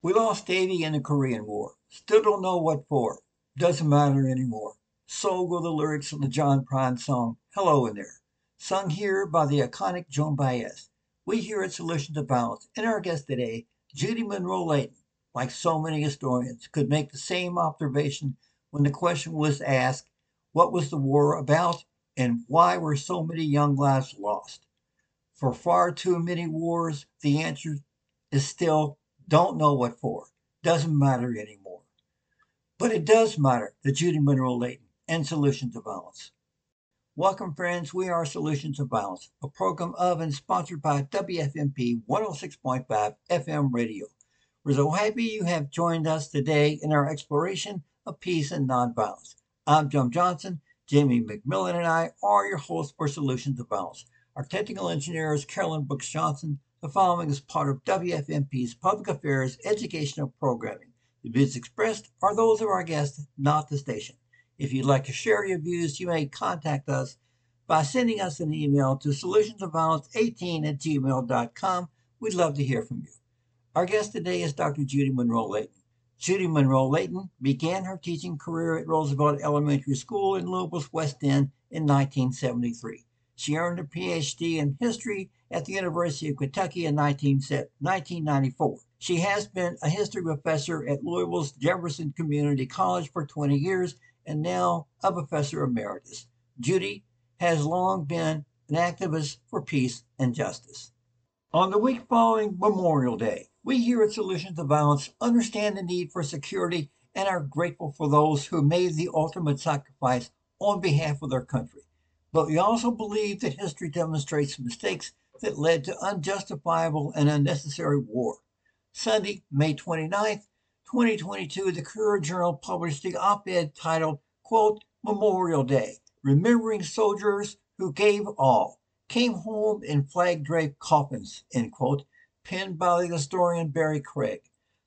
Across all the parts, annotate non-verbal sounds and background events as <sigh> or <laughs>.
We lost Davy in the Korean War. Still don't know what for. Doesn't matter anymore. So go the lyrics of the John Prine song Hello in There, sung here by the iconic Joan Baez. We here at Solution to Violence and our guest today, Judy Monroe Leighton, like so many historians, could make the same observation when the question was asked, what was the war about and why were so many young lives lost? For far too many wars, the answer is still don't know what for. Doesn't matter anymore. But it does matter to Judy Monroe Leighton and Solutions to Violence. Welcome, friends. We are Solutions to Violence, a program of and sponsored by WFMP 106.5 FM radio. We're so happy you have joined us today in our exploration of peace and nonviolence. I'm Jim Johnson. Jamie McMillan and I are your hosts for Solutions to Balance. Our technical engineer is Carolyn Brooks Johnson. The following is part of WFMP's Public Affairs Educational Programming. The views expressed are those of our guests, not the station. If you'd like to share your views, you may contact us by sending us an email to solutionsofviolence18 at gmail.com. We'd love to hear from you. Our guest today is Dr. Judy Monroe Leighton. Judy Monroe Leighton began her teaching career at Roosevelt Elementary School in Louisville's West End in 1973. She earned a PhD in history at the University of Kentucky in 1994. She has been a history professor at Louisville's Jefferson Community College for 20 years and now a professor emeritus. Judy has long been an activist for peace and justice. On the week following Memorial Day, we here at Solutions to Violence understand the need for security and are grateful for those who made the ultimate sacrifice on behalf of their country. But we also believe that history demonstrates mistakes that led to unjustifiable and unnecessary war. Sunday, May 29, 2022, the Courier Journal published the op-ed titled, quote, Memorial Day, Remembering Soldiers Who Gave All, Came Home in Flag-Draped Coffins, end quote, penned by the historian Barry Craig.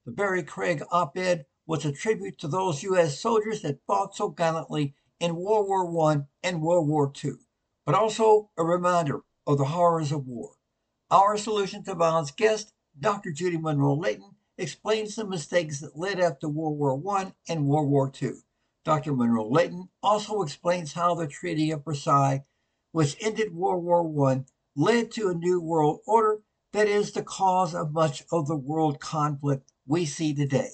The Barry Craig op-ed was a tribute to those U.S. soldiers that fought so gallantly in World War I and World War II, but also a reminder of the horrors of war. Our Solution to Violence guest, Dr. Judy Monroe Leighton, explains the mistakes that led up to World War I and World War II. Dr. Monroe Leighton also explains how the Treaty of Versailles, which ended World War I, led to a new world order that is the cause of much of the world conflict we see today.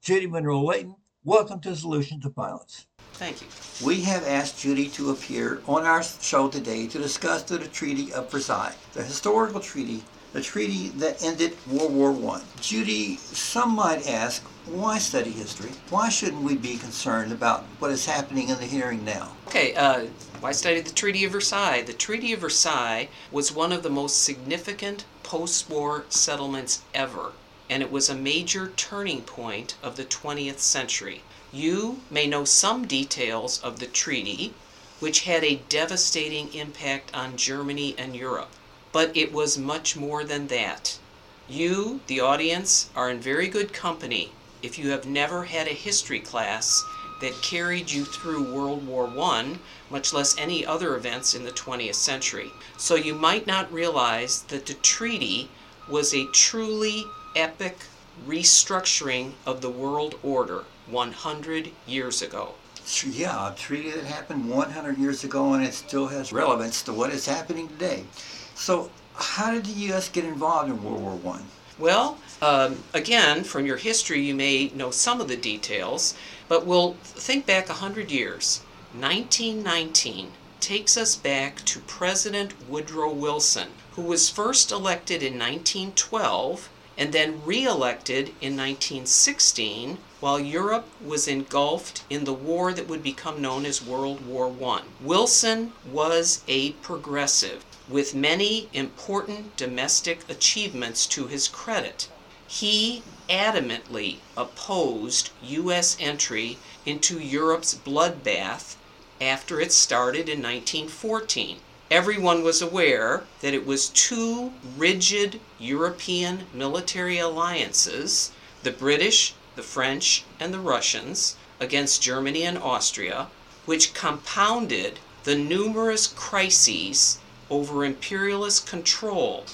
Judy Monroe Leighton, welcome to Solution to Violence. Thank you. We have asked Judy to appear on our show today to discuss the Treaty of Versailles, the historical treaty, the treaty that ended World War I. Judy, some might ask, why study history? Why shouldn't we be concerned about what is happening in the hearing now? Okay, uh, why study the Treaty of Versailles? The Treaty of Versailles was one of the most significant post war settlements ever, and it was a major turning point of the 20th century. You may know some details of the treaty, which had a devastating impact on Germany and Europe, but it was much more than that. You, the audience, are in very good company if you have never had a history class that carried you through World War I, much less any other events in the 20th century. So you might not realize that the treaty was a truly epic restructuring of the world order 100 years ago. Yeah, a treaty that happened 100 years ago and it still has relevance to what is happening today. So, how did the U.S. get involved in World War One? Well, um, again, from your history, you may know some of the details, but we'll think back 100 years. 1919 takes us back to President Woodrow Wilson, who was first elected in 1912 and then re elected in 1916 while Europe was engulfed in the war that would become known as World War I. Wilson was a progressive with many important domestic achievements to his credit. He adamantly opposed U.S. entry into Europe's bloodbath after it started in 1914. Everyone was aware that it was two rigid European military alliances, the British, the French, and the Russians, against Germany and Austria, which compounded the numerous crises over imperialist control,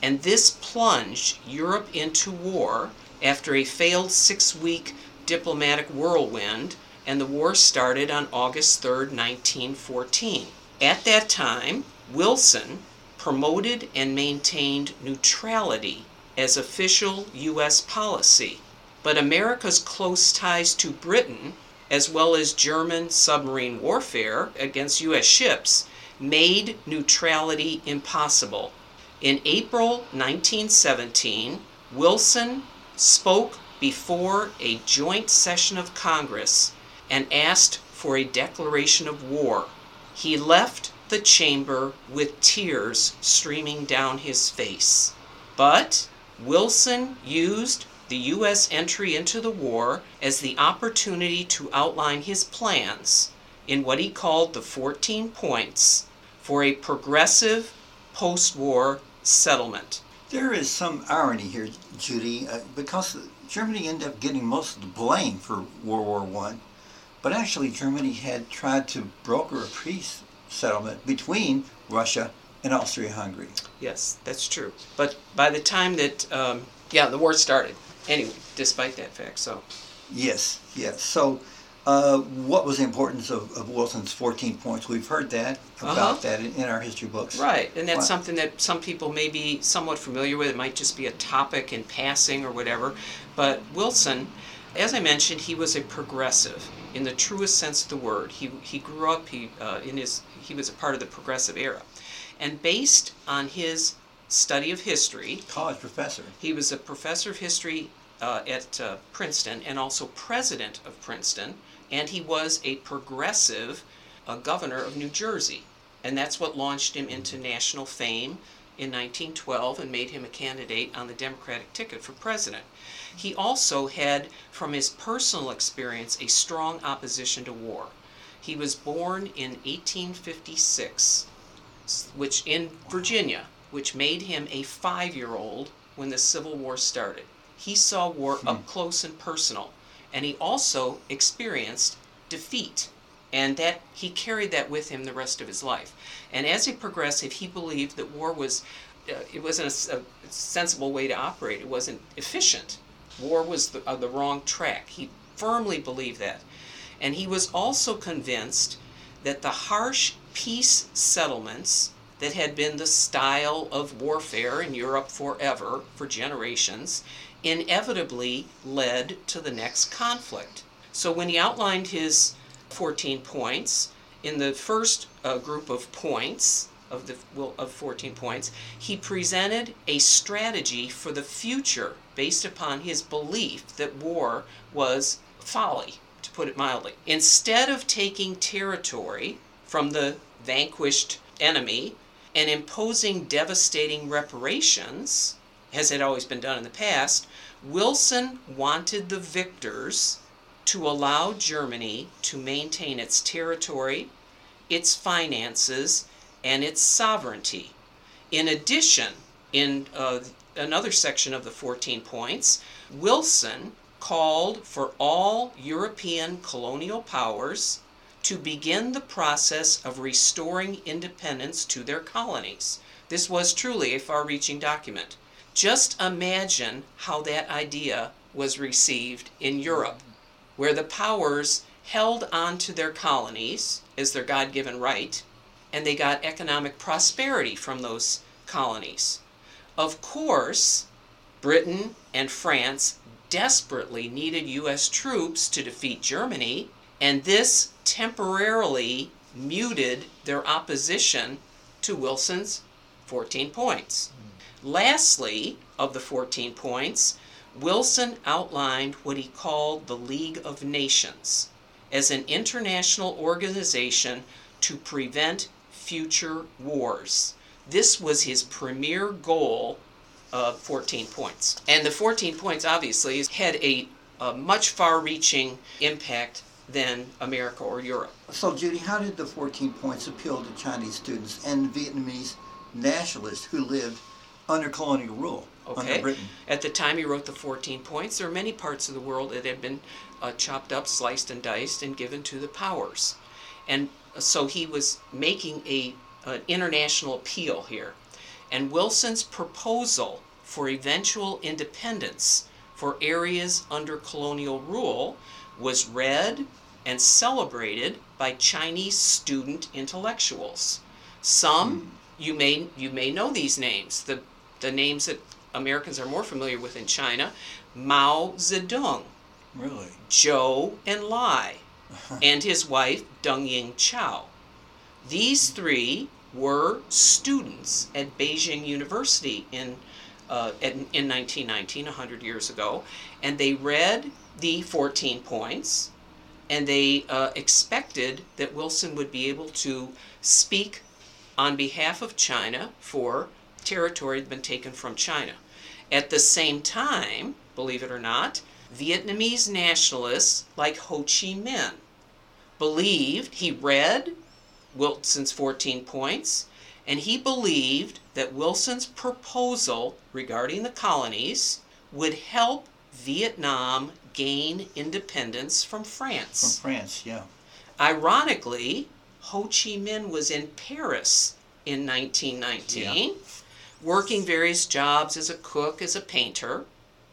and this plunged Europe into war after a failed six week diplomatic whirlwind, and the war started on August 3, 1914. At that time, Wilson promoted and maintained neutrality as official U.S. policy. But America's close ties to Britain, as well as German submarine warfare against U.S. ships, made neutrality impossible. In April 1917, Wilson spoke before a joint session of Congress and asked for a declaration of war. He left the chamber with tears streaming down his face. But Wilson used the U.S. entry into the war as the opportunity to outline his plans in what he called the 14 points for a progressive post war settlement. There is some irony here, Judy, uh, because Germany ended up getting most of the blame for World War One, but actually Germany had tried to broker a peace settlement between Russia and Austria-Hungary. Yes, that's true. But by the time that, um, yeah, the war started. Anyway, despite that fact, so. Yes, yes. So, uh, what was the importance of, of Wilson's 14 points? We've heard that about Uh-huh. that in, in our history books. Right, and that's What? something that some people may be somewhat familiar with. It might just be a topic in passing or whatever. But Wilson, as I mentioned, he was a progressive in the truest sense of the word. He, he grew up, he, uh, in his, he was a part of the progressive era. And based on his study of history, College professor. he was a professor of history uh, at uh, Princeton and also president of Princeton, and he was a progressive uh, governor of New Jersey. And that's what launched him into national fame in 1912 and made him a candidate on the Democratic ticket for president. He also had, from his personal experience, a strong opposition to war. He was born in 1856, which in Virginia, which made him a five-year-old when the Civil War started. He saw war up close and personal, and he also experienced defeat, and that he carried that with him the rest of his life. And as a progressive, he believed that war was uh, it wasn't a sensible way to operate. It wasn't efficient. War was the, uh, the wrong track. He firmly believed that. And he was also convinced that the harsh peace settlements that had been the style of warfare in Europe forever, for generations, inevitably led to the next conflict. So when he outlined his 14 points, in the first uh, group of points, of the well, of 14 points, he presented a strategy for the future based upon his belief that war was folly, to put it mildly. Instead of taking territory from the vanquished enemy and imposing devastating reparations, as had always been done in the past, Wilson wanted the victors to allow Germany to maintain its territory, its finances, and its sovereignty. In addition, in uh, another section of the 14 points, Wilson called for all European colonial powers to begin the process of restoring independence to their colonies. This was truly a far reaching document. Just imagine how that idea was received in Europe, where the powers held on to their colonies as their God given right, and they got economic prosperity from those colonies. Of course, Britain and France desperately needed U.S. troops to defeat Germany, and this temporarily muted their opposition to Wilson's 14 points. Lastly, of the 14 points, Wilson outlined what he called the League of Nations as an international organization to prevent future wars. This was his premier goal of 14 points. And the 14 points obviously had a, a much far reaching impact than America or Europe. So, Judy, how did the 14 points appeal to Chinese students and Vietnamese nationalists who lived under colonial rule under Okay. Britain? At the time he wrote the 14 points, there are many parts of the world that had been uh, chopped up, sliced, and diced, and given to the powers. And so he was making a, an international appeal here. And Wilson's proposal for eventual independence for areas under colonial rule was read and celebrated by Chinese student intellectuals. Some hmm. you may you may know these names. The the names that Americans are more familiar with in China, Mao Zedong, Really? Zhou Enlai, and his wife Deng Ying Chao. These three were students at Beijing University in, uh, in, in 1919, 100 years ago, and they read the 14 points, and they uh, expected that Wilson would be able to speak on behalf of China for territory that had been taken from China. At the same time, believe it or not, Vietnamese nationalists like Ho Chi Minh believed, he read Wilson's 14 points, and he believed that Wilson's proposal regarding the colonies would help Vietnam gain independence from France. From France. Yeah. Ironically, Ho Chi Minh was in Paris in 1919, working various jobs as a cook, as a painter.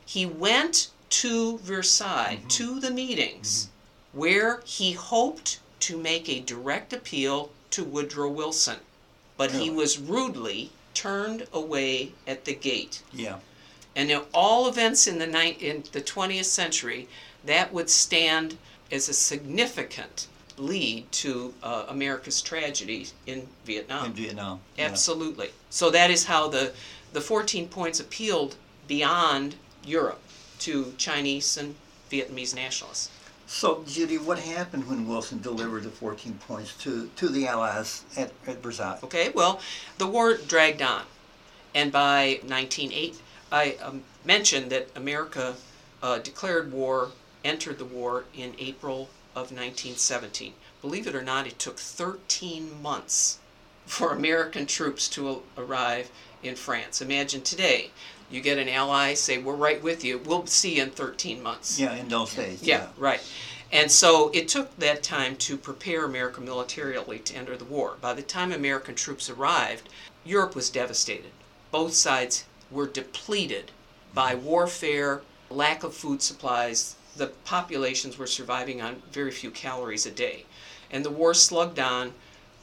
He went to Versailles, to the meetings, where he hoped to make a direct appeal to Woodrow Wilson. But he was rudely turned away at the gate. Yeah. And in all events in the ni- in the 20th century, that would stand as a significant lead to uh, America's tragedy in Vietnam. In Vietnam. yeah. Absolutely. So that is how the the 14 points appealed beyond Europe to Chinese and Vietnamese nationalists. So, Judy, what happened when Wilson delivered the 14 points to, to the Allies at, at Versailles? Okay, well, the war dragged on, and by 1908, I um, mentioned that America uh, declared war, entered the war in April of 1917. Believe it or not, it took 13 months for American troops to arrive in France. Imagine today, you get an ally, say, "We're right with you. We'll see you in 13 months." Yeah, in those days. Yeah, right. And so it took that time to prepare America militarily to enter the war. By the time American troops arrived, Europe was devastated. Both sides were depleted by warfare, lack of food supplies. The populations were surviving on very few calories a day. And the war slugged on.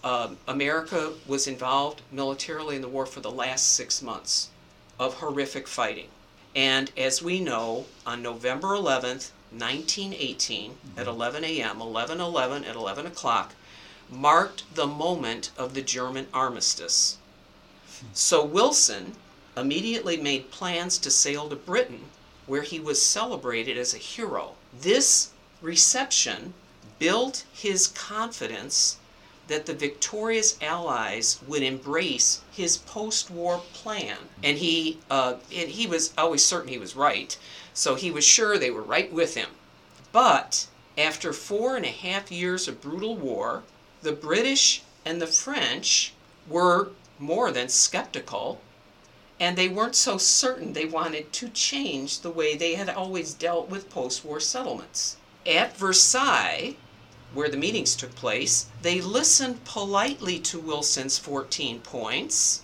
Um, America was involved militarily in the war for the last six months of horrific fighting. And as we know, on November 11th, 1918, mm-hmm. at 11 a.m., 11 11 at 11 o'clock, marked the moment of the German armistice. So Wilson immediately made plans to sail to Britain, where he was celebrated as a hero. This reception built his confidence that the victorious Allies would embrace his post-war plan, and he uh, and he was always certain he was right, so he was sure they were right with him. But after four and a half years of brutal war, the British and the French were more than skeptical, and they weren't so certain they wanted to change the way they had always dealt with post-war settlements. At Versailles, where the meetings took place, they listened politely to Wilson's 14 points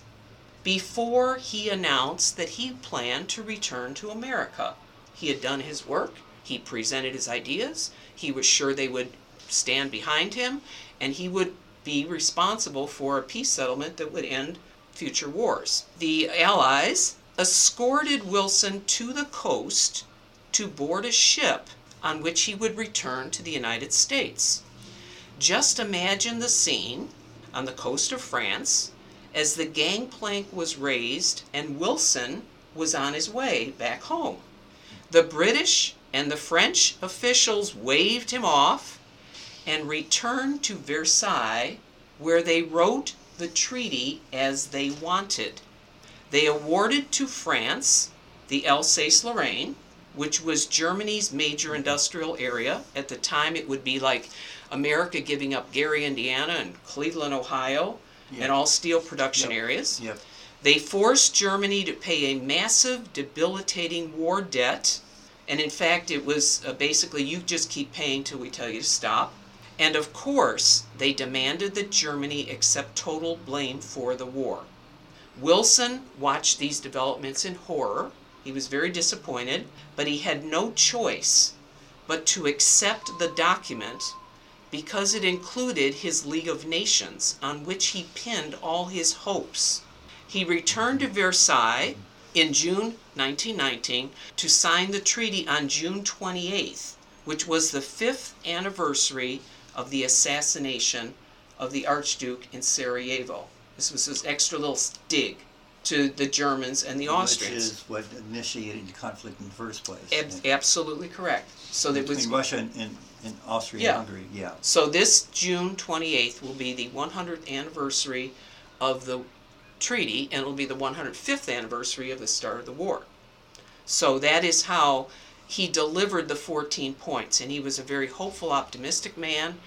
before he announced that he planned to return to America. He had done his work, he presented his ideas, he was sure they would stand behind him, and he would be responsible for a peace settlement that would end future wars. The Allies escorted Wilson to the coast to board a ship on which he would return to the United States. Just imagine the scene on the coast of France as the gangplank was raised and Wilson was on his way back home. The British and the French officials waved him off and returned to Versailles, where they wrote the treaty as they wanted. They awarded to France the Alsace Lorraine, which was Germany's major industrial area. At the time, it would be like America giving up Gary, Indiana, and Cleveland, Ohio, Yeah. and all steel production Yep. areas. Yep. They forced Germany to pay a massive, debilitating war debt. And in fact, it was uh, basically you just keep paying till we tell you to stop. And of course, they demanded that Germany accept total blame for the war. Wilson watched these developments in horror, He was very disappointed, but he had no choice but to accept the document because it included his League of Nations, on which he pinned all his hopes. He returned to Versailles in June 1919 to sign the treaty on June 28th, which was the fifth anniversary of the assassination of the Archduke in Sarajevo. This was his extra little dig to the Germans and the Austrians. Which is what initiated the conflict in the first place. Ab- absolutely correct. So that was Russia and, and, and Austria Yeah. and Hungary, yeah. So this June 28th will be the 100th anniversary of the treaty, and it'll be the 105th anniversary of the start of the war. So that is how he delivered the 14 points, and he was a very hopeful, optimistic man.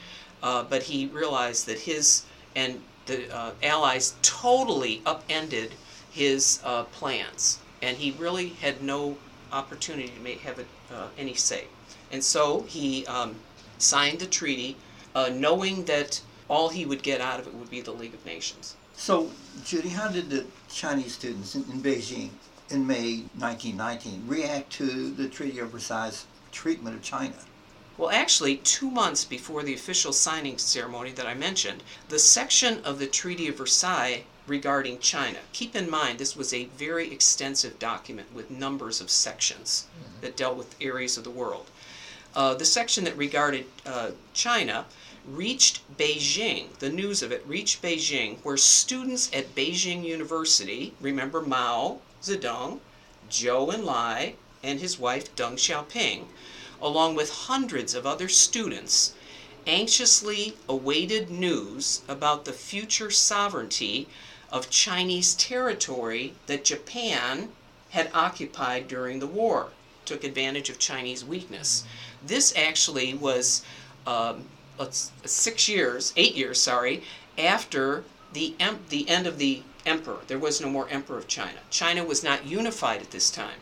Uh, but he realized that his and the uh, Allies totally upended his uh, plans, and he really had no opportunity to make, have it, uh, any say. And so he um, signed the treaty, uh, knowing that all he would get out of it would be the League of Nations. So, Judy, how did the Chinese students in, in Beijing in May 1919 react to the Treaty of Versailles treatment of China? Well, actually, two months before the official signing ceremony that I mentioned, the section of the Treaty of Versailles regarding China. Keep in mind, this was a very extensive document with numbers of sections that dealt with areas of the world. Uh, the section that regarded uh, China reached Beijing, the news of it reached Beijing, where students at Beijing University, remember Mao Zedong, Zhou Enlai, and his wife Deng Xiaoping, along with hundreds of other students, anxiously awaited news about the future sovereignty of Chinese territory that Japan had occupied during the war, took advantage of Chinese weakness. This actually was um, six years, eight years, sorry, after the, em- the end of the emperor. There was no more emperor of China. China was not unified at this time.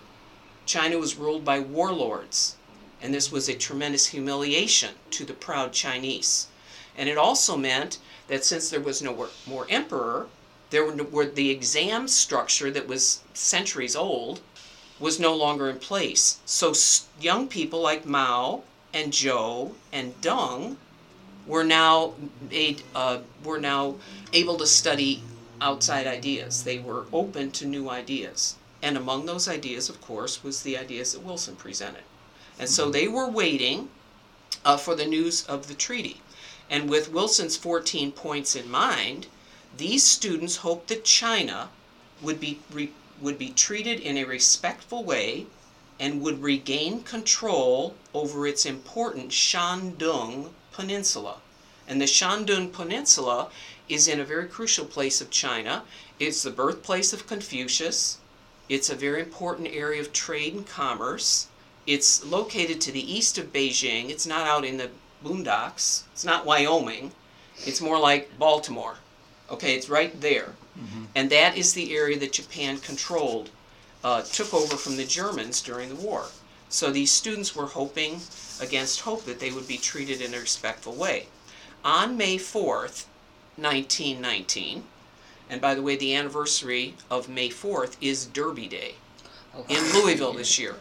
China was ruled by warlords, and this was a tremendous humiliation to the proud Chinese. And it also meant that since there was no more, more emperor, there were, the exam structure that was centuries old was no longer in place. So young people like Mao and Zhou and Deng were now made, uh, were now able to study outside ideas. They were open to new ideas. And among those ideas, of course, was the ideas that Wilson presented. And so they were waiting uh, for the news of the treaty. And with Wilson's 14 points in mind, these students hoped that China would be, re, would be treated in a respectful way and would regain control over its important Shandong Peninsula. And the Shandong Peninsula is in a very crucial place of China. It's the birthplace of Confucius. It's a very important area of trade and commerce. It's located to the east of Beijing. It's not out in the boondocks. It's not Wyoming. It's more like Baltimore. Okay, it's right there. And that is the area that Japan controlled, uh, took over from the Germans during the war. So these students were hoping against hope that they would be treated in a respectful way. On May 4th, 1919, and by the way, the anniversary of May 4th is Derby Day in Louisville this year.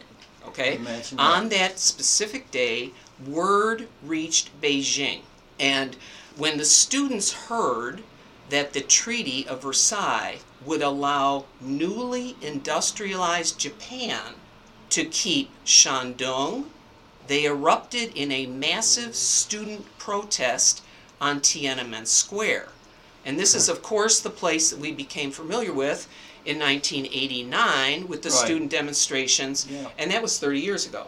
Okay? Imagine On that specific day, word reached Beijing. And when the students heard that the Treaty of Versailles would allow newly industrialized Japan to keep Shandong, they erupted in a massive student protest on Tiananmen Square. And this is, of course, the place that we became familiar with in 1989 with the Right. student demonstrations, Yeah. and that was 30 years ago.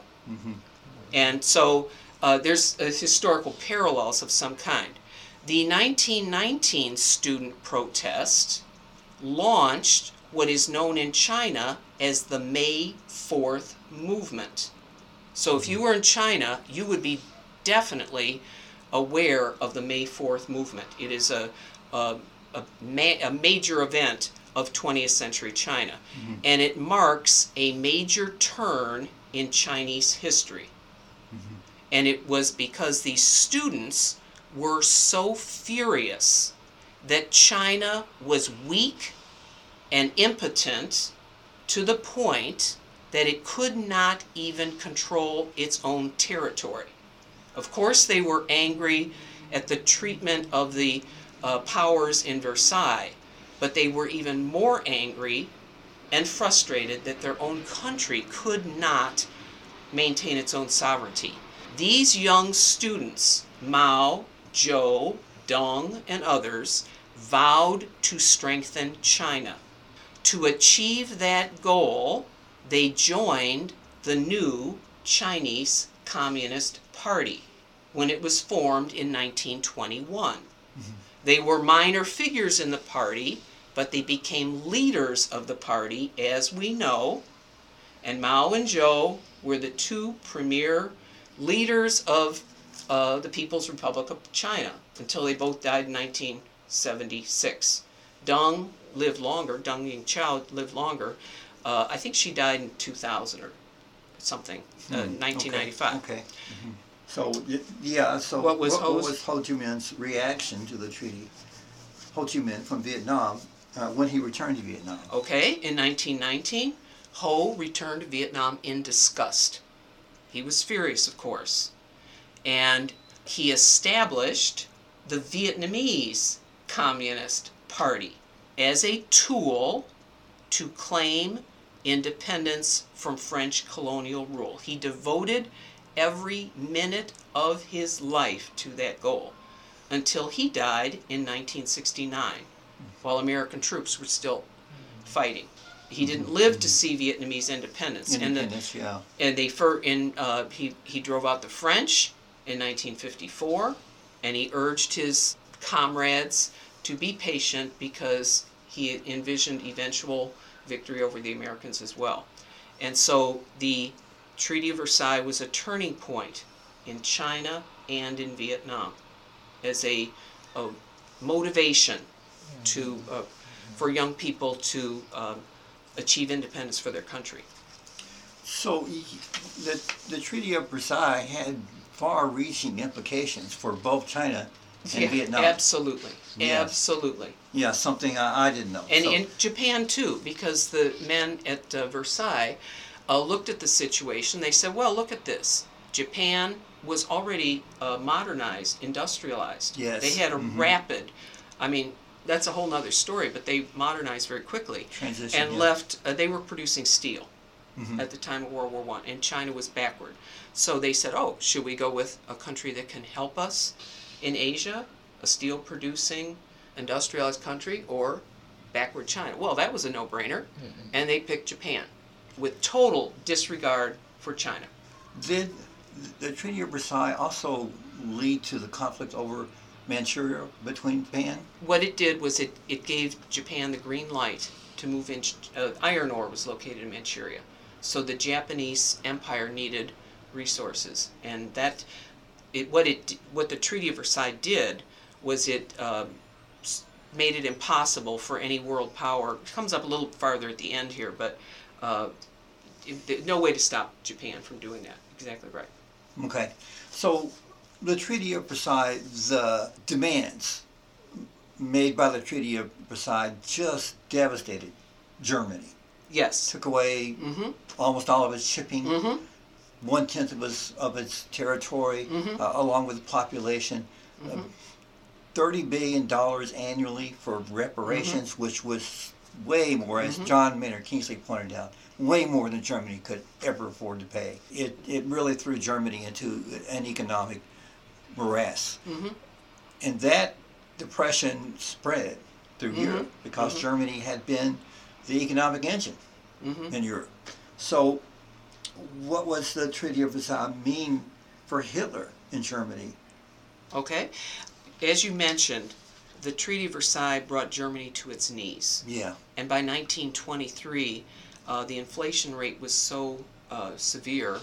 And so uh, there's uh, historical parallels of some kind. The 1919 student protest launched what is known in China as the May 4th movement. So if you were in China, you would be definitely aware of the May 4th movement. It is a, a, a, ma- a major event of 20th century China, mm-hmm. and it marks a major turn in Chinese history. Mm-hmm. And it was because these students were so furious that China was weak and impotent to the point that it could not even control its own territory. Of course, they were angry at the treatment of the uh, powers in Versailles, but they were even more angry and frustrated that their own country could not maintain its own sovereignty. These young students, Mao, Zhou, Deng, and others, vowed to strengthen China. To achieve that goal, they joined the new Chinese Communist Party when it was formed in 1921. Mm-hmm. They were minor figures in the party, but they became leaders of the party, as we know. And Mao and Zhou were the two premier leaders of uh, the People's Republic of China until they both died in 1976. Deng lived longer, Deng Yingchao lived longer. Uh, I think she died in 2000 or something, uh, 1995. Hmm, okay. okay. Mm-hmm. So yeah, so what was, what, what was Ho Chi Minh's reaction to the treaty? Ho Chi Minh from Vietnam uh, when he returned to Vietnam. Okay, in 1919, Ho returned to Vietnam in disgust. He was furious, of course, and he established the Vietnamese Communist Party as a tool to claim independence from French colonial rule. He devoted every minute of his life to that goal until he died in 1969 while American troops were still fighting. He didn't mm-hmm. live to see Vietnamese independence. Independence, and the, yeah. And they for in uh, he he drove out the French in 1954, and he urged his comrades to be patient because he envisioned eventual victory over the Americans as well. And so the Treaty of Versailles was a turning point in China and in Vietnam as a, a motivation to uh, for young people to um, achieve independence for their country. So the the Treaty of Versailles had far-reaching implications for both China and yeah, Vietnam. Absolutely, absolutely. Yeah, something I, I didn't know. And so. in Japan too, because the men at uh, Versailles uh, looked at the situation. They said, "Well, look at this. Japan was already uh, modernized, industrialized. Yes. They had a mm-hmm. rapid. I mean, that's a whole other story. But they modernized very quickly Transition, and yeah. left. Uh, they were producing steel Mhm. at the time of World War One, and China was backward. So they said, "Oh, should we go with a country that can help us in Asia, a steel producing, industrialized country, or backward China?" Well, that was a no-brainer, and they picked Japan, with total disregard for China. Did the Treaty of Versailles also lead to the conflict over Manchuria between Japan? What it did was it, it gave Japan the green light to move in. Uh, iron ore was located in Manchuria, so the Japanese Empire needed resources, and that it what it what the Treaty of Versailles did was it uh, made it impossible for any world power. It comes up a little farther at the end here, but uh, it, no way to stop Japan from doing that. Exactly right. Okay, so the Treaty of Versailles, the demands made by the Treaty of Versailles just devastated Germany. Yes. Took away Mm-hmm. almost all of its shipping, Mm-hmm. One tenth of its of its territory, Mhm. uh, along with the population. Uh, Mhm. Thirty billion dollars annually for reparations, Mm-hmm. which was way more, as Mhm. John Maynard Kingsley pointed out, way more than Germany could ever afford to pay. It it really threw Germany into an economic morass, Mm-hmm. and that depression spread through Mhm. Europe because Mhm. Germany had been the economic engine Mm-hmm. in Europe. So, what was the Treaty of Versailles mean for Hitler in Germany? Okay. As you mentioned, the Treaty of Versailles brought Germany to its knees. Yeah. And by 1923, uh, the inflation rate was so uh, severe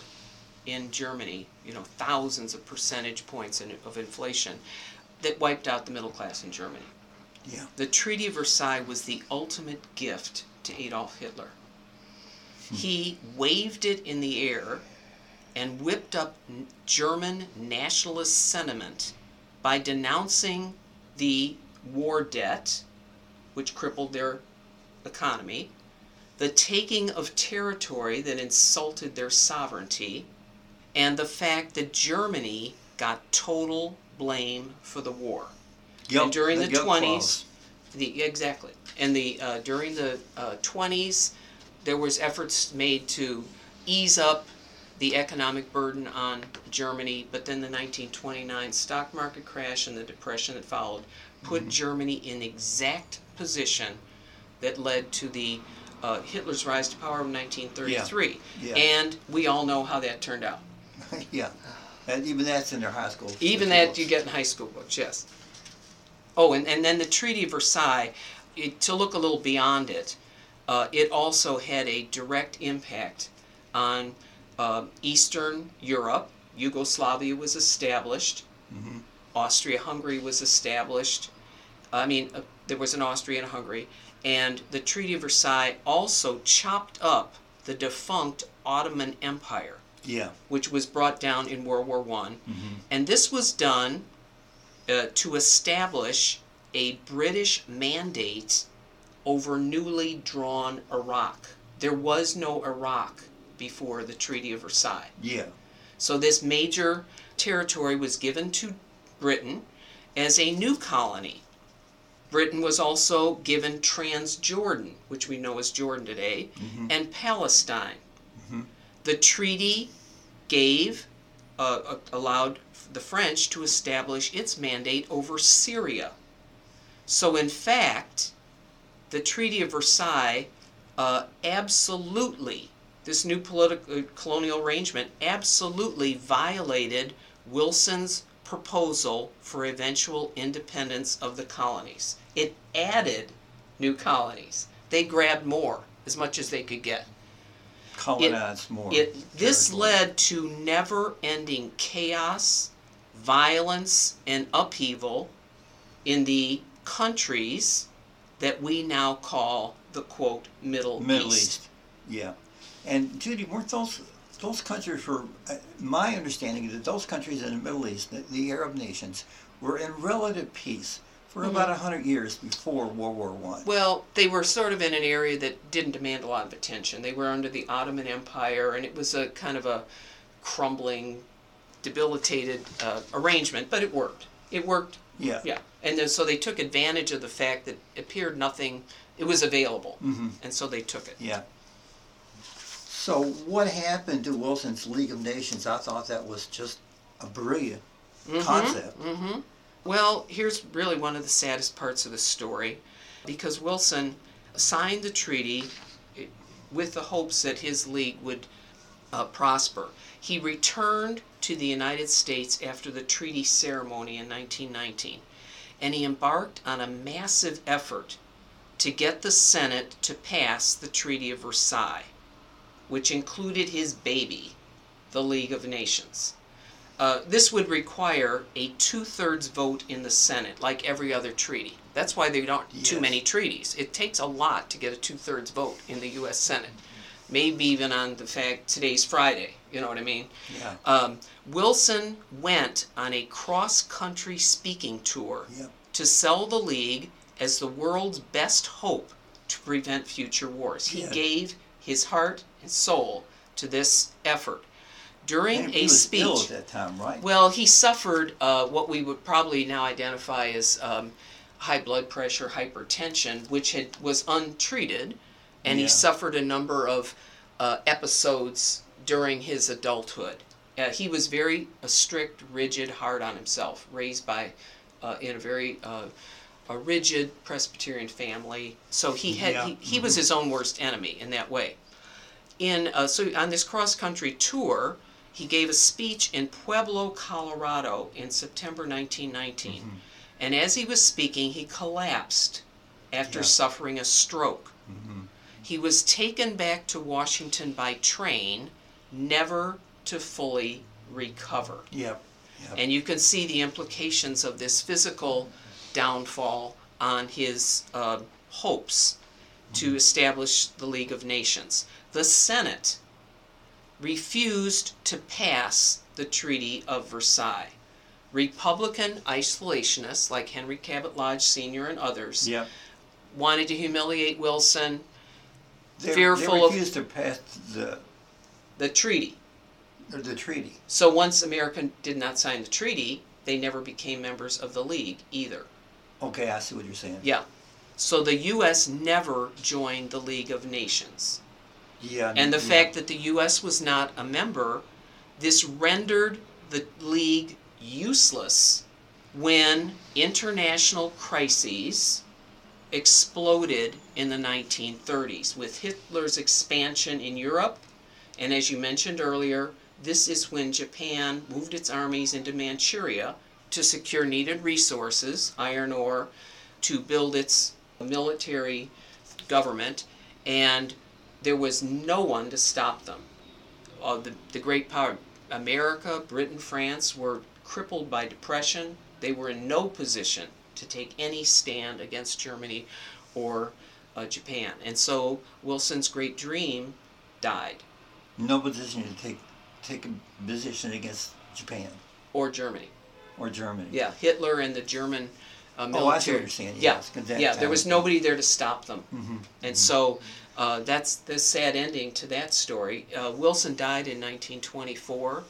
in Germany, you know, thousands of percentage points in, of inflation, that wiped out the middle class in Germany. Yeah. The Treaty of Versailles was the ultimate gift to Adolf Hitler. He waved it in the air and whipped up German nationalist sentiment by denouncing the war debt, which crippled their economy, the taking of territory that insulted their sovereignty, and the fact that Germany got total blame for the war. Guilt- and during the, guilt 20s, clause. the exactly, and the uh, during the uh, 20s, there was efforts made to ease up the economic burden on Germany, but then the 1929 stock market crash and the depression that followed put Germany in exact position that led to the uh, Hitler's rise to power in 1933. Yeah. And we all know how that turned out. <laughs> yeah, and even that's in their high school. Even that you get in high school books, yes. Oh, and, and then the Treaty of Versailles, it, to look a little beyond it, uh, it also had a direct impact on uh, Eastern Europe. Yugoslavia was established. Mhm. Austria-Hungary was established. I mean, uh, there was an Austria and Hungary. and the Treaty of Versailles also chopped up the defunct Ottoman Empire Yeah. which was brought down in World War One, Mhm. and this was done uh, to establish a British mandate over newly drawn Iraq. There was no Iraq before the Treaty of Versailles. Yeah. So this major territory was given to Britain as a new colony. Britain was also given Transjordan, which we know as Jordan today, Mhm. and Palestine. Mhm. The treaty gave, uh, uh, allowed the French to establish its mandate over Syria. So, in fact, the Treaty of Versailles uh, absolutely, this new political colonial arrangement absolutely violated Wilson's proposal for eventual independence of the colonies. It added new colonies. They grabbed more, as much as they could get. Colonize more. It this territory. led to never-ending chaos, violence, and upheaval in the countries that we now call the quote Middle, Middle East. Yeah. And Judy, weren't those those countries were uh, my understanding is that those countries in the Middle East, the, the Arab nations, were in relative peace for about a hundred years before World War One. Well, they were sort of in an area that didn't demand a lot of attention. They were under the Ottoman Empire, and it was a kind of a crumbling, debilitated uh, arrangement, but it worked. It worked Yeah. Yeah, and then, so they took advantage of the fact that it appeared nothing, it was available, hmm and so they took it. Yeah. So what happened to Wilson's League of Nations? I thought that was just a brilliant concept. hmm Well, here's really one of the saddest parts of the story, because Wilson signed the treaty with the hopes that his league would uh, prosper. He returned to the United States after the treaty ceremony in 1919, and he embarked on a massive effort to get the Senate to pass the Treaty of Versailles, which included his baby, the League of Nations. Uh, this would require a two thirds vote in the Senate, like every other treaty. That's why there aren't too many treaties. It takes a lot to get a two thirds vote in the U.S. Senate. Maybe even on the fact today's Friday, you know what I mean? Yeah. Um, Wilson went on a cross country speaking tour Yep. to sell the League as the world's best hope to prevent future wars. He Yeah. gave his heart and soul to this effort. During And a he was speech, at that time, right? well, he suffered uh, what we would probably now identify as um, high blood pressure, hypertension, which had was untreated, and Yeah. he suffered a number of uh, episodes during his adulthood. Uh, he was very a strict, rigid, hard on himself, raised by uh, in a very uh, a rigid Presbyterian family. So he had Yeah. he, he was his own worst enemy in that way. In uh, so on this cross country tour, he gave a speech in Pueblo, Colorado, in September 1919. And as he was speaking, he collapsed after Yeah. suffering a stroke. Mhm. He was taken back to Washington by train, never to fully recover. Yep. Yep. And you can see the implications of this physical downfall on his uh, hopes to establish the League of Nations. The Senate refused to pass the Treaty of Versailles. Republican isolationists like Henry Cabot Lodge Sr. and others Yep. wanted to humiliate Wilson. They, fearful they of refused to pass the the treaty. the treaty. So once America did not sign the treaty, they never became members of the league either. Okay, I see what you're saying. Yeah. So the U.S. never joined the League of Nations. Yeah. And the yeah. fact that the U.S. was not a member, this rendered the League useless when international crises exploded in the 1930s with Hitler's expansion in Europe. And as you mentioned earlier, this is when Japan moved its armies into Manchuria to secure needed resources, iron ore, to build its military government. And there was no one to stop them. Uh, the, the great power, America, Britain, France, were crippled by depression. They were in no position to take any stand against Germany or uh, Japan. And so Wilson's great dream died, no position to take take a position against Japan or Germany. or Germany. Yeah, Hitler and the German uh, military. Oh, I see what you're saying. Yeah, that- yeah, there was nobody there to stop them. Mm-hmm. And so uh, that's the sad ending to that story. Uh, Wilson died in 1924.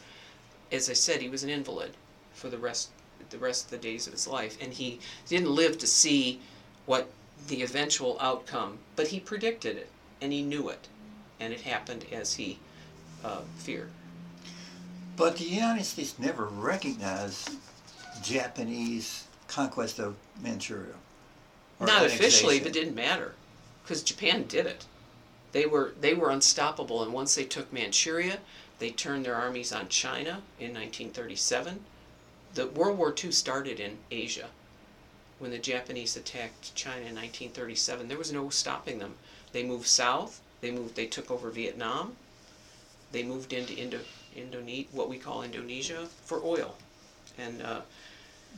As I said, he was an invalid for the rest the rest of the days of his life, and he didn't live to see what the eventual outcome. But he predicted it, and he knew it, and it happened as he uh, feared. But the United States never recognized Japanese conquest of Manchuria. Not officially, but didn't matter, because Japan did it. They were they were unstoppable, and once they took Manchuria, they turned their armies on China in 1937. The World War II started in Asia. When the Japanese attacked China in 1937, there was no stopping them. They moved south. They moved. They took over Vietnam. They moved into Indo, Indonesia, what we call Indonesia, for oil, and uh,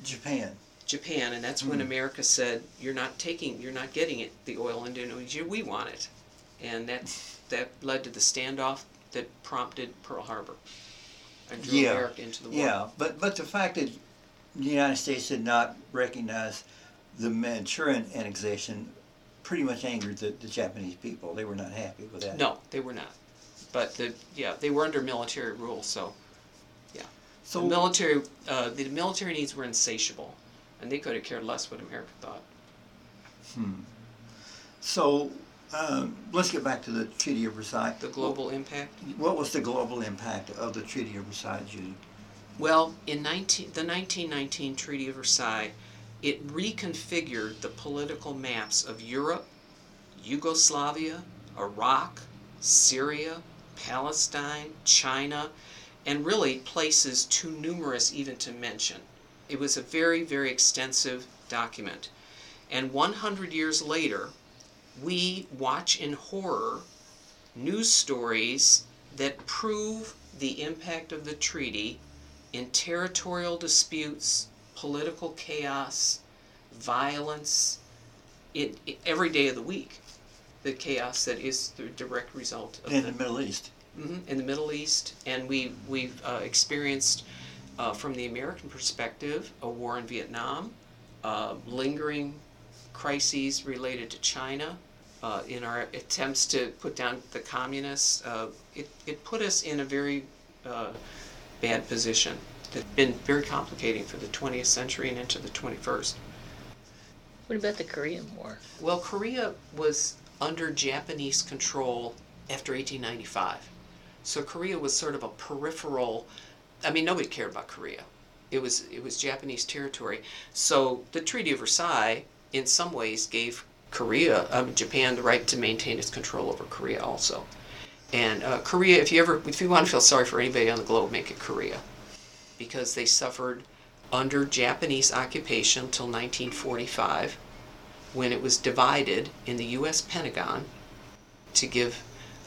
Japan. Japan, and that's when Mm. America said, "You're not taking, you're not getting it, the oil in Indonesia. We want it," and that that led to the standoff that prompted Pearl Harbor and drew Yeah, America into the war. Yeah, but but the fact that the United States did not recognize the Manchurian annexation pretty much angered the, the Japanese people. They were not happy with that. No, they were not. But the yeah, they were under military rule, so yeah. So the military uh, the military needs were insatiable, and they could have cared less what America thought. Hmm. so um, let's get back to the Treaty of Versailles. The global impact. What was the global impact of the Treaty of Versailles, Judy? Well, in 19, the 1919 Treaty of Versailles, it reconfigured the political maps of Europe, Yugoslavia, Iraq, Syria, Palestine, China, and really places too numerous even to mention. It was a very, very extensive document. And 100 years later, we watch in horror news stories that prove the impact of the treaty in territorial disputes, political chaos, violence, in, in every day of the week. The chaos that is the direct result of In the the Middle East. hmm in the Middle East, and we we've uh, experienced, uh, from the American perspective, a war in Vietnam, uh, lingering crises related to China. Uh, in our attempts to put down the communists, uh, it, it put us in a very uh, bad position. It's been very complicating for the 20th century and into the 21st. What about the Korean War? Well, Korea was under Japanese control after 1895. So Korea was sort of a peripheral. I mean, nobody cared about Korea. It was it was Japanese territory. So the Treaty of Versailles, in some ways, gave Korea, um, Japan, the right to maintain its control over Korea also. And uh, Korea, if you ever, if you want to feel sorry for anybody on the globe, make it Korea, because they suffered under Japanese occupation until 1945 when it was divided in the U.S. Pentagon to give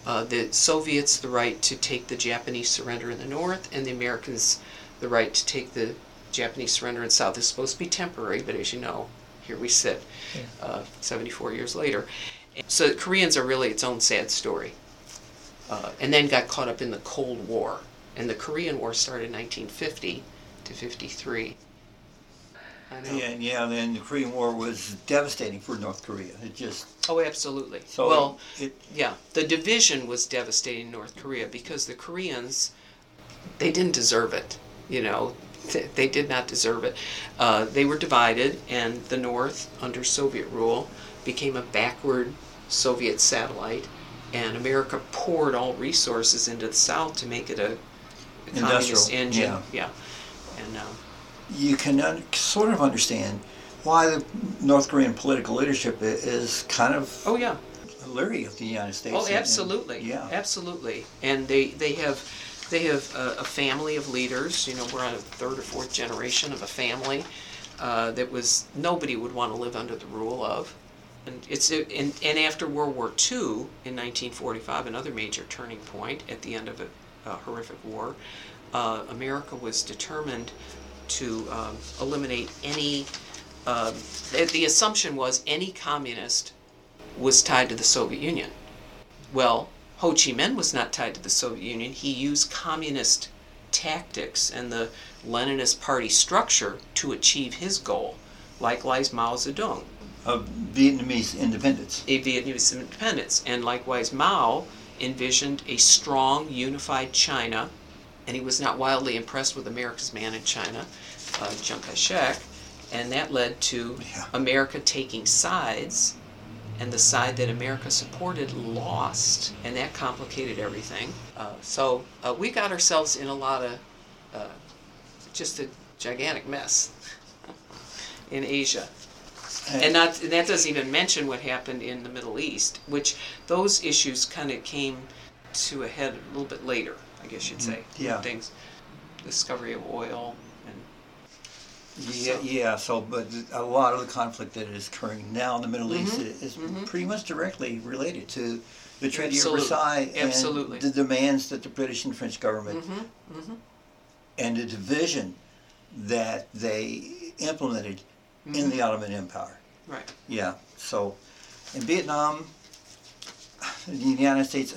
uh, the Soviets the right to take the Japanese surrender in the north and the Americans the right to take the Japanese surrender in the south. It's supposed to be temporary, but as you know, here we sit uh, 74 years later. So the Koreans are really its own sad story. Uh, and then got caught up in the Cold War. And the Korean War started in 1950 to 53. And yeah, then the Korean War was devastating for North Korea. It just Oh, absolutely. so well, it, yeah, the division was devastating in North Korea because the Koreans, they didn't deserve it. You know, Th- they did not deserve it. Uh, they were divided, and the North, under Soviet rule, became a backward Soviet satellite, and America poured all resources into the South to make it a, a communist engine. yeah. yeah. And um, you can un- sort of understand why the North Korean political leadership is kind of oh yeah, leery of the United States. Oh, and- and- absolutely. yeah. absolutely. And they they have they have a, a family of leaders. You know, we're on a third or fourth generation of a family uh, that was nobody would want to live under the rule of. And it's and, and after World War II in 1945, another major turning point at the end of a, a horrific war, uh, America was determined to um, eliminate any. Um, the, the assumption was any communist was tied to the Soviet Union. Well, Ho Chi Minh was not tied to the Soviet Union. He used communist tactics and the Leninist party structure to achieve his goal. Likewise, Mao Zedong, Of Vietnamese independence. a Vietnamese independence. And likewise, Mao envisioned a strong, unified China, and he was not wildly impressed with America's man in China, uh, Chiang Kai shek, and that led to Yeah. America taking sides, and the side that America supported lost, and that complicated everything. Uh, so uh, we got ourselves in a lot of uh, just a gigantic mess <laughs> in Asia. And not and that doesn't even mention what happened in the Middle East, which those issues kind of came to a head a little bit later, I guess you'd say. yeah. Things, discovery of oil, and Yeah, So- yeah. So, but a lot of the conflict that is occurring now in the Middle East Mhm, is mhm. pretty much directly related to the Treaty Absolute- of Versailles absolutely. and the demands that the British and French government hmm hmm and the division that they implemented in Mm-hmm. the Ottoman Empire. right. Yeah. So, in Vietnam, the United States,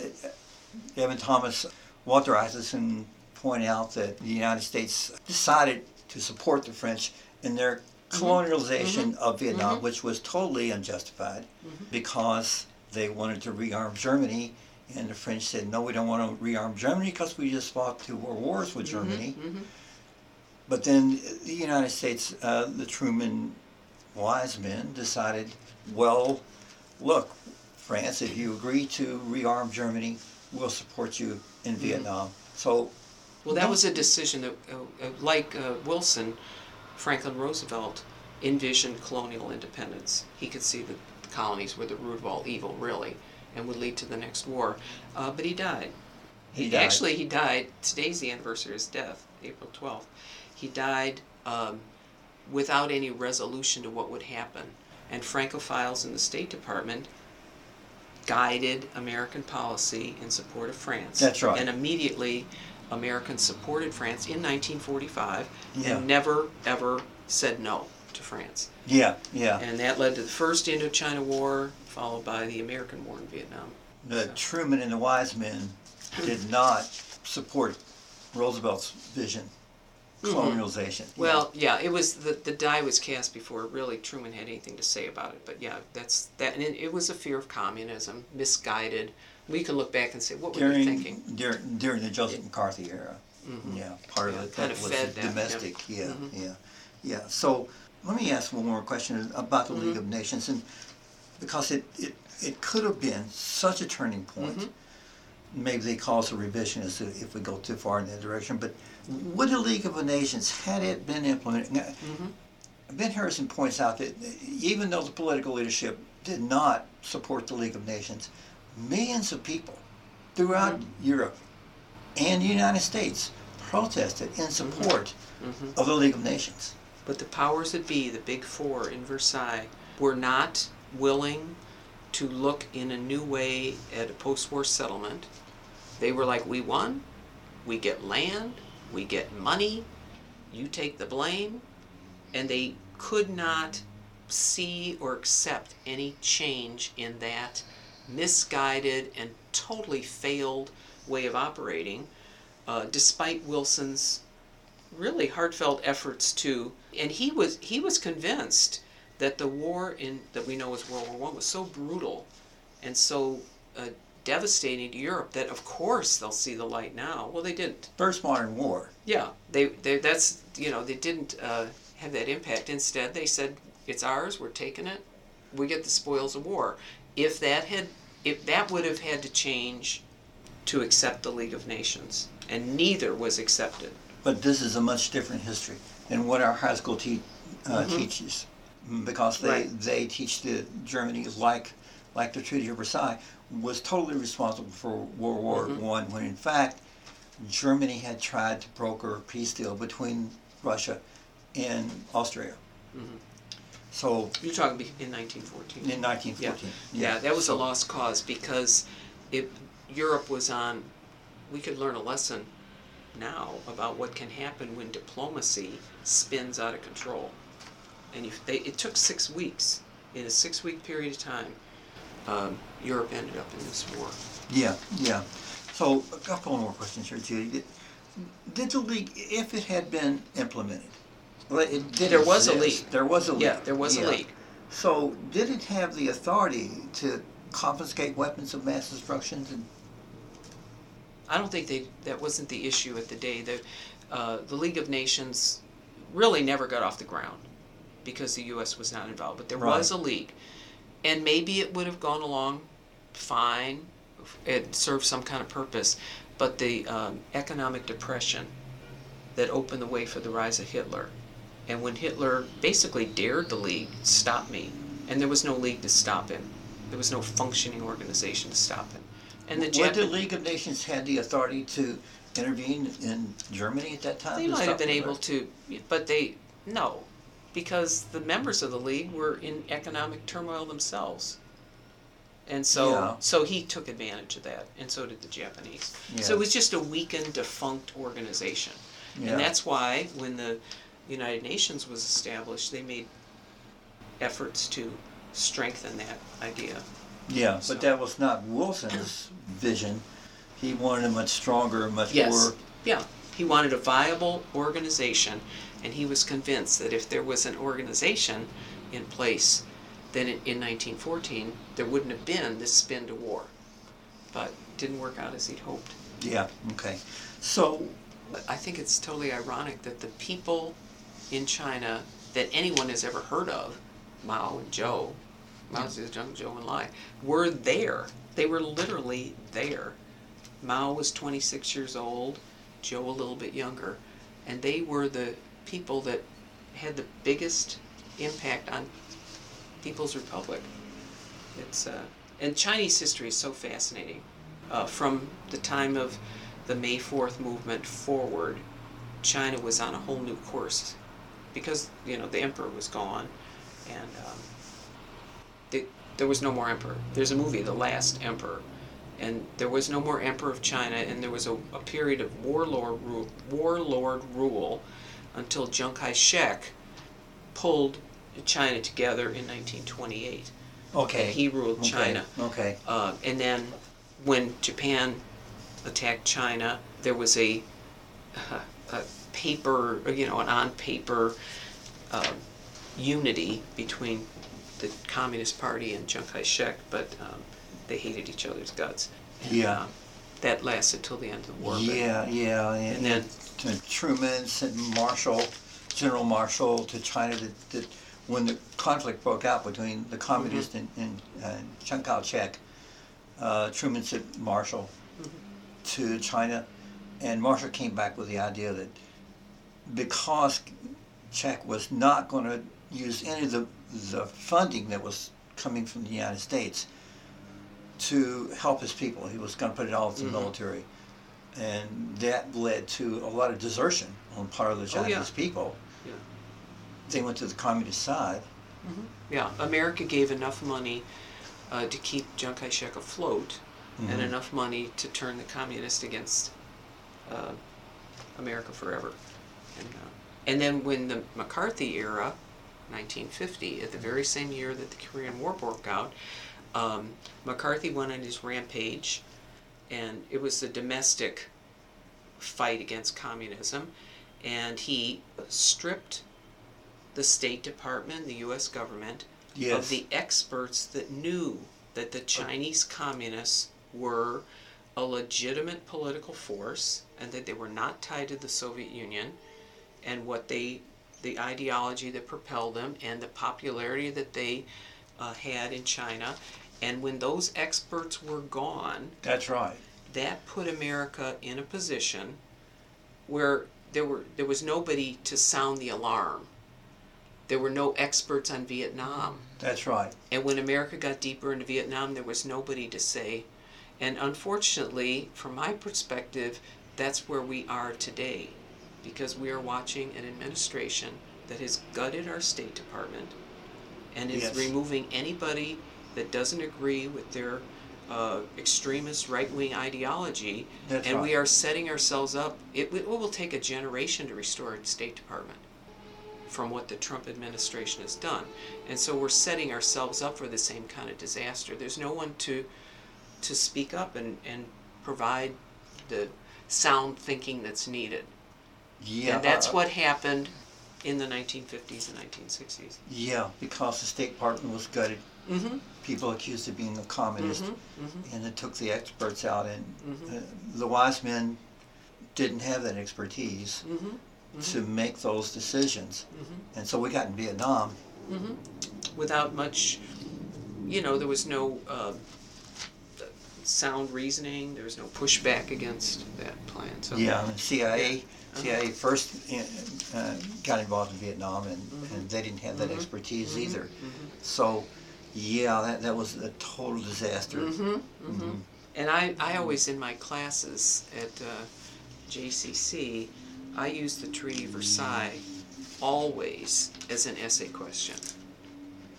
Evan Thomas, Walter Isaacson point out that the United States decided to support the French in their mm-hmm. colonialization mm-hmm. of Vietnam, mm-hmm. which was totally unjustified because they wanted to rearm Germany. And the French said, no, we don't want to rearm Germany because we just fought two world wars with Germany. hmm But then the United States, uh, the Truman wise men decided, well, look, France, if you agree to rearm Germany, we'll support you in Vietnam. So, Well, that was a decision that, uh, uh, like uh, Wilson, Franklin Roosevelt envisioned colonial independence. He could see that the colonies were the root of all evil, really, and would lead to the next war. Uh, but he died. He died. Actually, he died. Today's the anniversary of his death, April 12th. He died um, without any resolution to what would happen. And Francophiles in the State Department guided American policy in support of France. That's right. And immediately, Americans supported France in 1945 Yeah. and never, ever said no to France. yeah, yeah. And that led to the first Indochina War, followed by the American War in Vietnam. The Truman and the wise men did not support Roosevelt's vision, colonialization. Mm-hmm. Well, yeah, it was the the die was cast before really Truman had anything to say about it. But yeah, that's that, and it, it was a fear of communism, misguided. We can look back and say, what were they during, thinking? during during the Joseph McCarthy era. Yeah, part Yeah, of it that of was fed that, yeah. domestic. Yeah, Mhm. yeah, yeah. So let me ask one more question about the League of Mm-hmm. Nations, and because it, it it could have been such a turning point. Mm-hmm. Maybe they call us a revisionist if we go too far in that direction. But would the League of Nations, had it been implemented, Mm-hmm. Ben Harrison points out that even though the political leadership did not support the League of Nations, millions of people throughout Mm-hmm. Europe and the United States protested in support Mhm. of the League of Nations. But the powers that be, the big four in Versailles, were not willing to look in a new way at a post war settlement. They were like, we won, we get land, we get money, you take the blame. And they could not see or accept any change in that misguided and totally failed way of operating, uh, despite Wilson's really heartfelt efforts to, and he was he was convinced that the war in that we know as World War One was so brutal and so uh, devastating to Europe that of course they'll see the light now. Well, they didn't. First modern war. Yeah, they, they that's you know they didn't uh, have that impact. Instead, they said it's ours. We're taking it. We get the spoils of war. If that had if that would have had to change to accept the League of Nations, and neither was accepted. But this is a much different history than what our high school te- uh, teaches, Mm, because they Right. they teach the Germany like like the Treaty of Versailles was totally responsible for World War mm-hmm. One, when in fact Germany had tried to broker a peace deal between Russia and Austria. Mm-hmm. So You're talking in 1914. in 1914, Yeah, that was so, a lost cause because it, Europe was on. We could learn a lesson now about what can happen when diplomacy spins out of control. And if they, it took six weeks. In a six-week period of time, um, Europe ended up in this war. Yeah, yeah. So a couple more questions here, Judy. Did, did the league, if it had been implemented, well, it did There was a league. There was a league. Yeah, there was a league. So did it have the authority to confiscate weapons of mass destruction? And, I don't think they. That wasn't the issue at the day. The, uh, the League of Nations really never got off the ground because the U.S. was not involved. But there was a Right. league, and maybe it would have gone along fine, it served some kind of purpose. But the um, economic depression that opened the way for the rise of Hitler, and when Hitler basically dared the League, stop me, and there was no league to stop him. There was no functioning organization to stop him. And the would the League of Nations had the authority to intervene in Germany at that time? They might have been the able to, but they, no, because the members of the league were in economic turmoil themselves. And so, Yeah. so he took advantage of that, and so did the Japanese. So it was just a weakened, defunct organization. Yeah. And that's why when the United Nations was established, they made efforts to strengthen that idea. Yeah, So- but that was not Wilson's <clears throat> vision. He wanted a much stronger, much Yes. more Yeah. He wanted a viable organization, and he was convinced that if there was an organization in place, then in, in 1914 there wouldn't have been this spin to war. But it didn't work out as he'd hoped. Yeah, okay. So, I think it's totally ironic that the people in China that anyone has ever heard of, Mao and Zhou, Mao Zedong, Zhou Enlai, were there. They were literally there. Mao was 26 years old, Zhou a little bit younger, and they were the people that had the biggest impact on People's Republic. It's uh, and Chinese history is so fascinating. Uh, from the time of the May Fourth movement forward, China was on a whole new course because you know the emperor was gone, and um, the, there was no more emperor. There's a movie, The Last Emperor, and there was no more emperor of China, and there was a, a period of warlord rule, warlord rule until Chiang Kai-shek pulled China together in 1928. okay. And he ruled okay, China. Okay. Uh, and then when Japan attacked China, there was a, a paper, you know, an on paper uh, unity between the Communist Party and Chiang Kai shek, but um, they hated each other's guts. And, Yeah. uh, that lasted till the end of the war. Yeah, yeah, and, And then- to Truman sent Marshall, General Marshall, to China. That, that when the conflict broke out between the communists and, and uh, Chiang Kai-shek, uh, Truman sent Marshall to China, and Marshall came back with the idea that because Czech was not going to use any of the the funding that was coming from the United States to help his people, he was going to put it all into the Mhm. military and that led to a lot of desertion on part of the Oh, yeah. People. Yeah. They went to the communist side. Yeah, America gave enough money uh, to keep Chiang Kai-shek afloat, and Mhm. enough money to turn the communists against uh, America forever. And, uh, and then when the McCarthy era, 1950, at the very same year that the Korean War broke out, um, McCarthy went on his rampage, and it was a domestic fight against communism. and he stripped the State Department, the U.S. government, Yes. of the experts that knew that the Chinese communists were a legitimate political force and that they were not tied to the Soviet Union and what they the ideology that propelled them and the popularity that they uh, had in China and when those experts were gone That's right. that put America in a position where there were there was nobody to sound the alarm there were no experts on Vietnam That's right. and when America got deeper into Vietnam, there was nobody to say. And unfortunately, from my perspective, that's where we are today. Because we are watching an administration that has gutted our State Department and is Yes. removing anybody that doesn't agree with their uh, extremist right wing ideology. That's and we are setting ourselves up. It, it will take a generation to restore a State Department from what the Trump administration has done. And so we're setting ourselves up for the same kind of disaster. There's no one to to speak up and, and provide the sound thinking that's needed. Yeah. and that's uh, what happened in the 1950s and 1960s. Yeah, because the State Department was gutted. Mm-hmm. People accused of being a communist, Mm-hmm. and it took the experts out, and Mhm. uh, the wise men didn't have that expertise Mm-hmm. to make those decisions. And so we got in Vietnam. Without much, you know, there was no uh, sound reasoning. There was no pushback against that plan. So Yeah, and CIA, Uh-huh. CIA first uh, got involved in Vietnam, and, Mm-hmm. and they didn't have that expertise either. So, yeah, that, that was a total disaster. Mm-hmm. And I, I always, in my classes at uh, JCC, I use the Treaty of Versailles always as an essay question.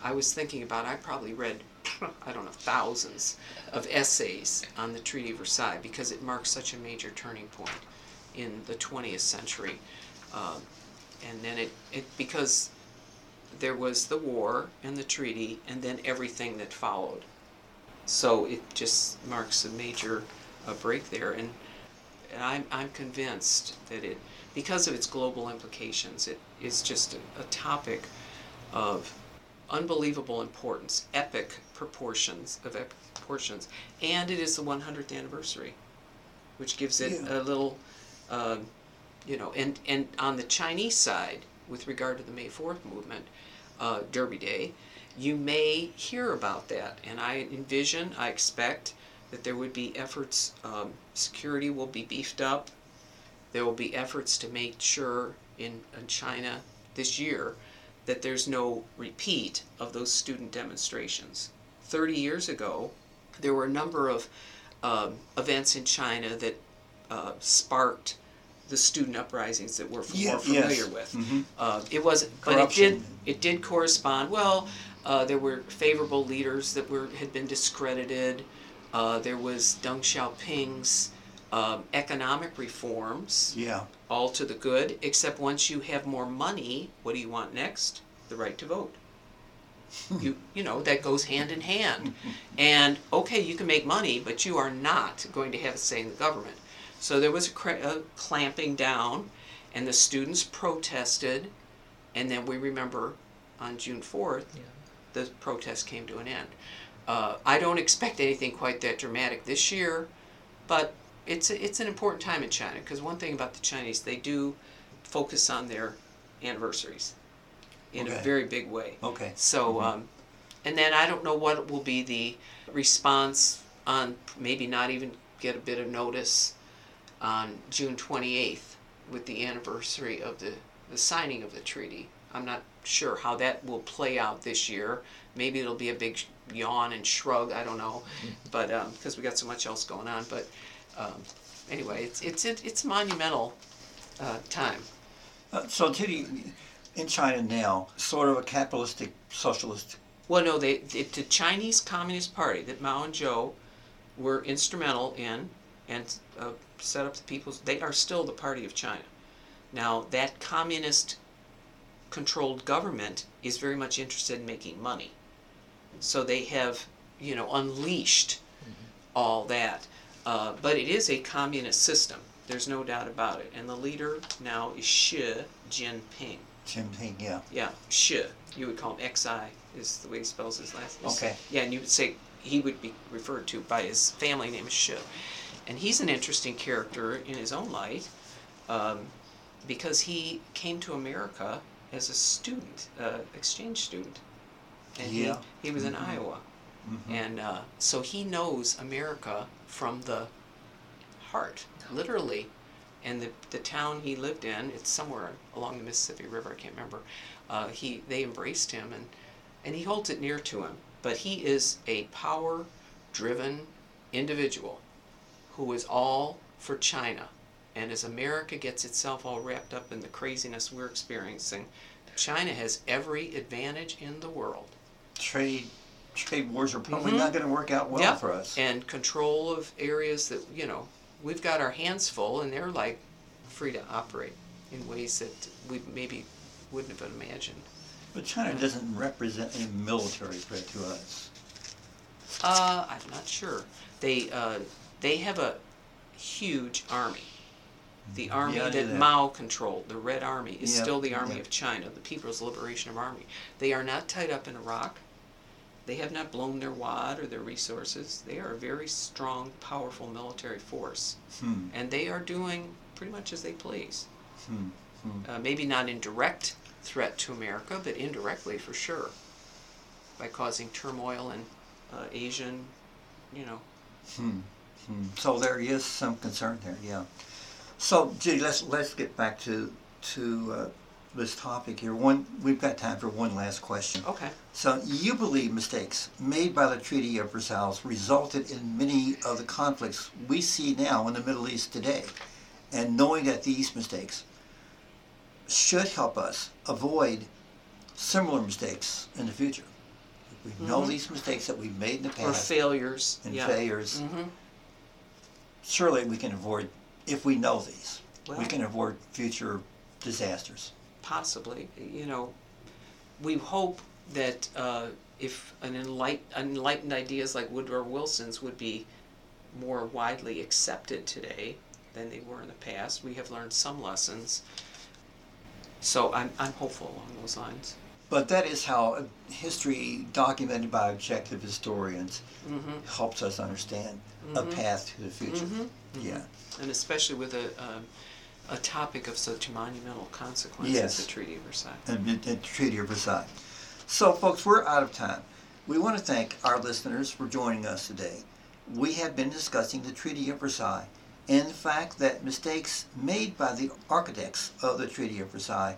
I was thinking about, I probably read, <laughs> I don't know, thousands of essays on the Treaty of Versailles because it marks such a major turning point in the 20th century. Um, and then it, it, because there was the war and the treaty and then everything that followed. So it just marks a major uh, break there, and, and I'm, I'm convinced that it, because of its global implications, it is just a, a topic of unbelievable importance, epic proportions of epic proportions, and it is the 100th anniversary, which gives it Yeah. a little, um, you know, and and on the Chinese side, with regard to the May 4th movement, uh, Derby Day, you may hear about that. And I envision, I expect that there would be efforts, um, security will be beefed up. There will be efforts to make sure in, in China this year that there's no repeat of those student demonstrations. 30 years ago, there were a number of um, events in China that uh, sparked the student uprisings that we're f- Yeah, more familiar yes. with. Mhm. Uh, it wasn't, but it did. It did correspond. Well, uh, there were favorable leaders that were had been discredited. Uh, there was Deng Xiaoping's um, economic reforms, Yeah, all to the good. Except once you have more money, what do you want next? The right to vote. <laughs> you you know that goes hand in hand. <laughs> And okay, you can make money, but you are not going to have a say in the government. So there was a, cra- a clamping down, and the students protested, and then we remember on June fourth, Yeah. the protest came to an end. Uh, I don't expect anything quite that dramatic this year, but it's a, it's an important time in China because one thing about the Chinese, they do focus on their anniversaries in a very big way. okay. So, um, and then I don't know what will be the response on maybe not even get a bit of notice on June 28th with the anniversary of the, the signing of the treaty. I'm not sure how that will play out this year. Maybe it'll be a big yawn and shrug. I don't know, <laughs> but because we got so much else going on. But um, anyway, it's it's it, it's monumental uh, time. Uh, so, Titty, in China now, sort of a capitalistic socialist. Well, no, they, they the Chinese Communist Party that Mao and Zhou were instrumental in and uh, set up the people's. They are still the party of China. Now that communist controlled government is very much interested in making money, so they have you know unleashed all that. Uh, but it is a communist system. There's no doubt about it. And the leader now is Xi Jinping. Jinping, yeah. Yeah, Xi. You would call him X-I is the way he spells his last name. Okay. Yeah, and you would say he would be referred to by his family name as Xi. And he's an interesting character in his own light um, because he came to America as a student, uh, exchange student. And Yeah. he, he was in Mhm. Iowa. Mhm. And uh, so he knows America from the heart, literally. And the, the town he lived in, it's somewhere along the Mississippi River, I can't remember. Uh, he they embraced him and and he holds it near to him. But he is a power driven individual who is all for China. And as America gets itself all wrapped up in the craziness we're experiencing, China has every advantage in the world. Trade trade wars are probably Mhm. not going to work out well Yeah. for us. and control of areas that you know we've got our hands full and they're like free to operate in ways that we maybe wouldn't have imagined But China doesn't represent a military threat to us. uh, i'm not sure they uh, they have a huge army the army Yeah, that that. Mao controlled, the Red Army, is Yeah, still the army yeah. of China, the People's Liberation Army. They are not tied up in Iraq. They have not blown their wad or their resources. They are a very strong, powerful military force. Hmm. and they are doing pretty much as they please. Hmm. Hmm. Uh, maybe not in direct threat to America, but indirectly for sure, by causing turmoil in uh, Asian, you know. Hmm. So there is some concern there, yeah. So, Judy, let's let's get back to to uh, this topic here. One, we've got time for one last question. Okay. So, you believe mistakes made by the Treaty of Versailles resulted in many of the conflicts we see now in the Middle East today, and knowing that these mistakes should help us avoid similar mistakes in the future. If we know Mhm. these mistakes that we've made in the past, Or failures. and yeah. failures, hmm surely we can avoid, if we know these, we can avoid future disasters. Possibly. You know, we hope that uh, if an enlight- enlightened ideas like Woodrow Wilson's would be more widely accepted today than they were in the past, we have learned some lessons. So I'm, I'm hopeful along those lines. But that is how history documented by objective historians hmm helps us understand a Mhm. path to the future. Mhm. Yeah. And especially with a, um, a topic of such monumental consequence Yes. as the Treaty of Versailles. and the the Treaty of Versailles. So, folks, we're out of time. We want to thank our listeners for joining us today. We have been discussing the Treaty of Versailles and the fact that mistakes made by the architects of the Treaty of Versailles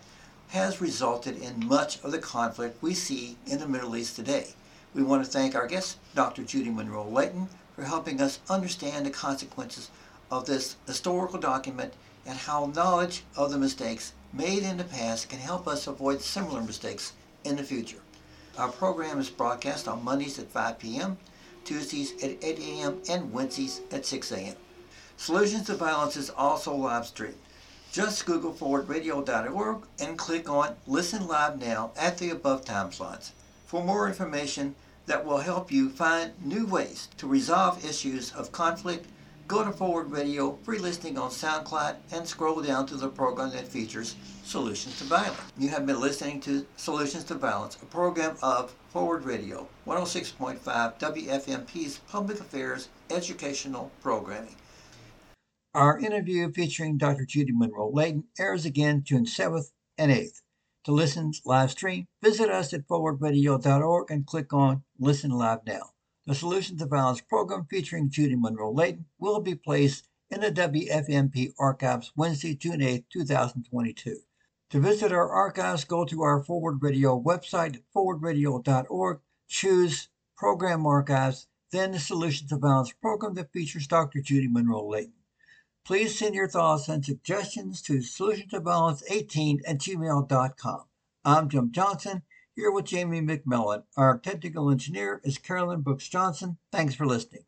has resulted in much of the conflict we see in the Middle East today. We want to thank our guest, Dr. Judy Monroe Layton, for helping us understand the consequences of this historical document and how knowledge of the mistakes made in the past can help us avoid similar mistakes in the future. Our program is broadcast on Mondays at 5 p.m., Tuesdays at 8 a.m., and Wednesdays at 6 a.m. Solutions to Violence is also live streamed. Just Google forwardradio.org and click on Listen Live Now at the above time slots for more information that will help you find new ways to resolve issues of conflict. Go to Forward Radio free listening on SoundCloud and scroll down to the program that features Solutions to Violence. You have been listening to Solutions to Violence, a program of Forward Radio, 106.5 WFMP's public affairs educational programming. Our interview featuring Dr. Judy Monroe Layton airs again June 7th and 8th. To listen live stream, visit us at forwardradio.org and click on Listen Live Now. The Solutions to Violence program featuring Judy Monroe Layton will be placed in the WFMP archives Wednesday, June 8, 2022. To visit our archives, go to our Forward Radio website forwardradio.org, choose Program Archives, then the Solutions to Violence program that features Dr. Judy Monroe Layton. Please send your thoughts and suggestions to solutiontoviolence18 at gmail.com. I'm Jim Johnson, here with Jamie McMillan. Our technical engineer is Carolyn Brooks Johnson. Thanks for listening.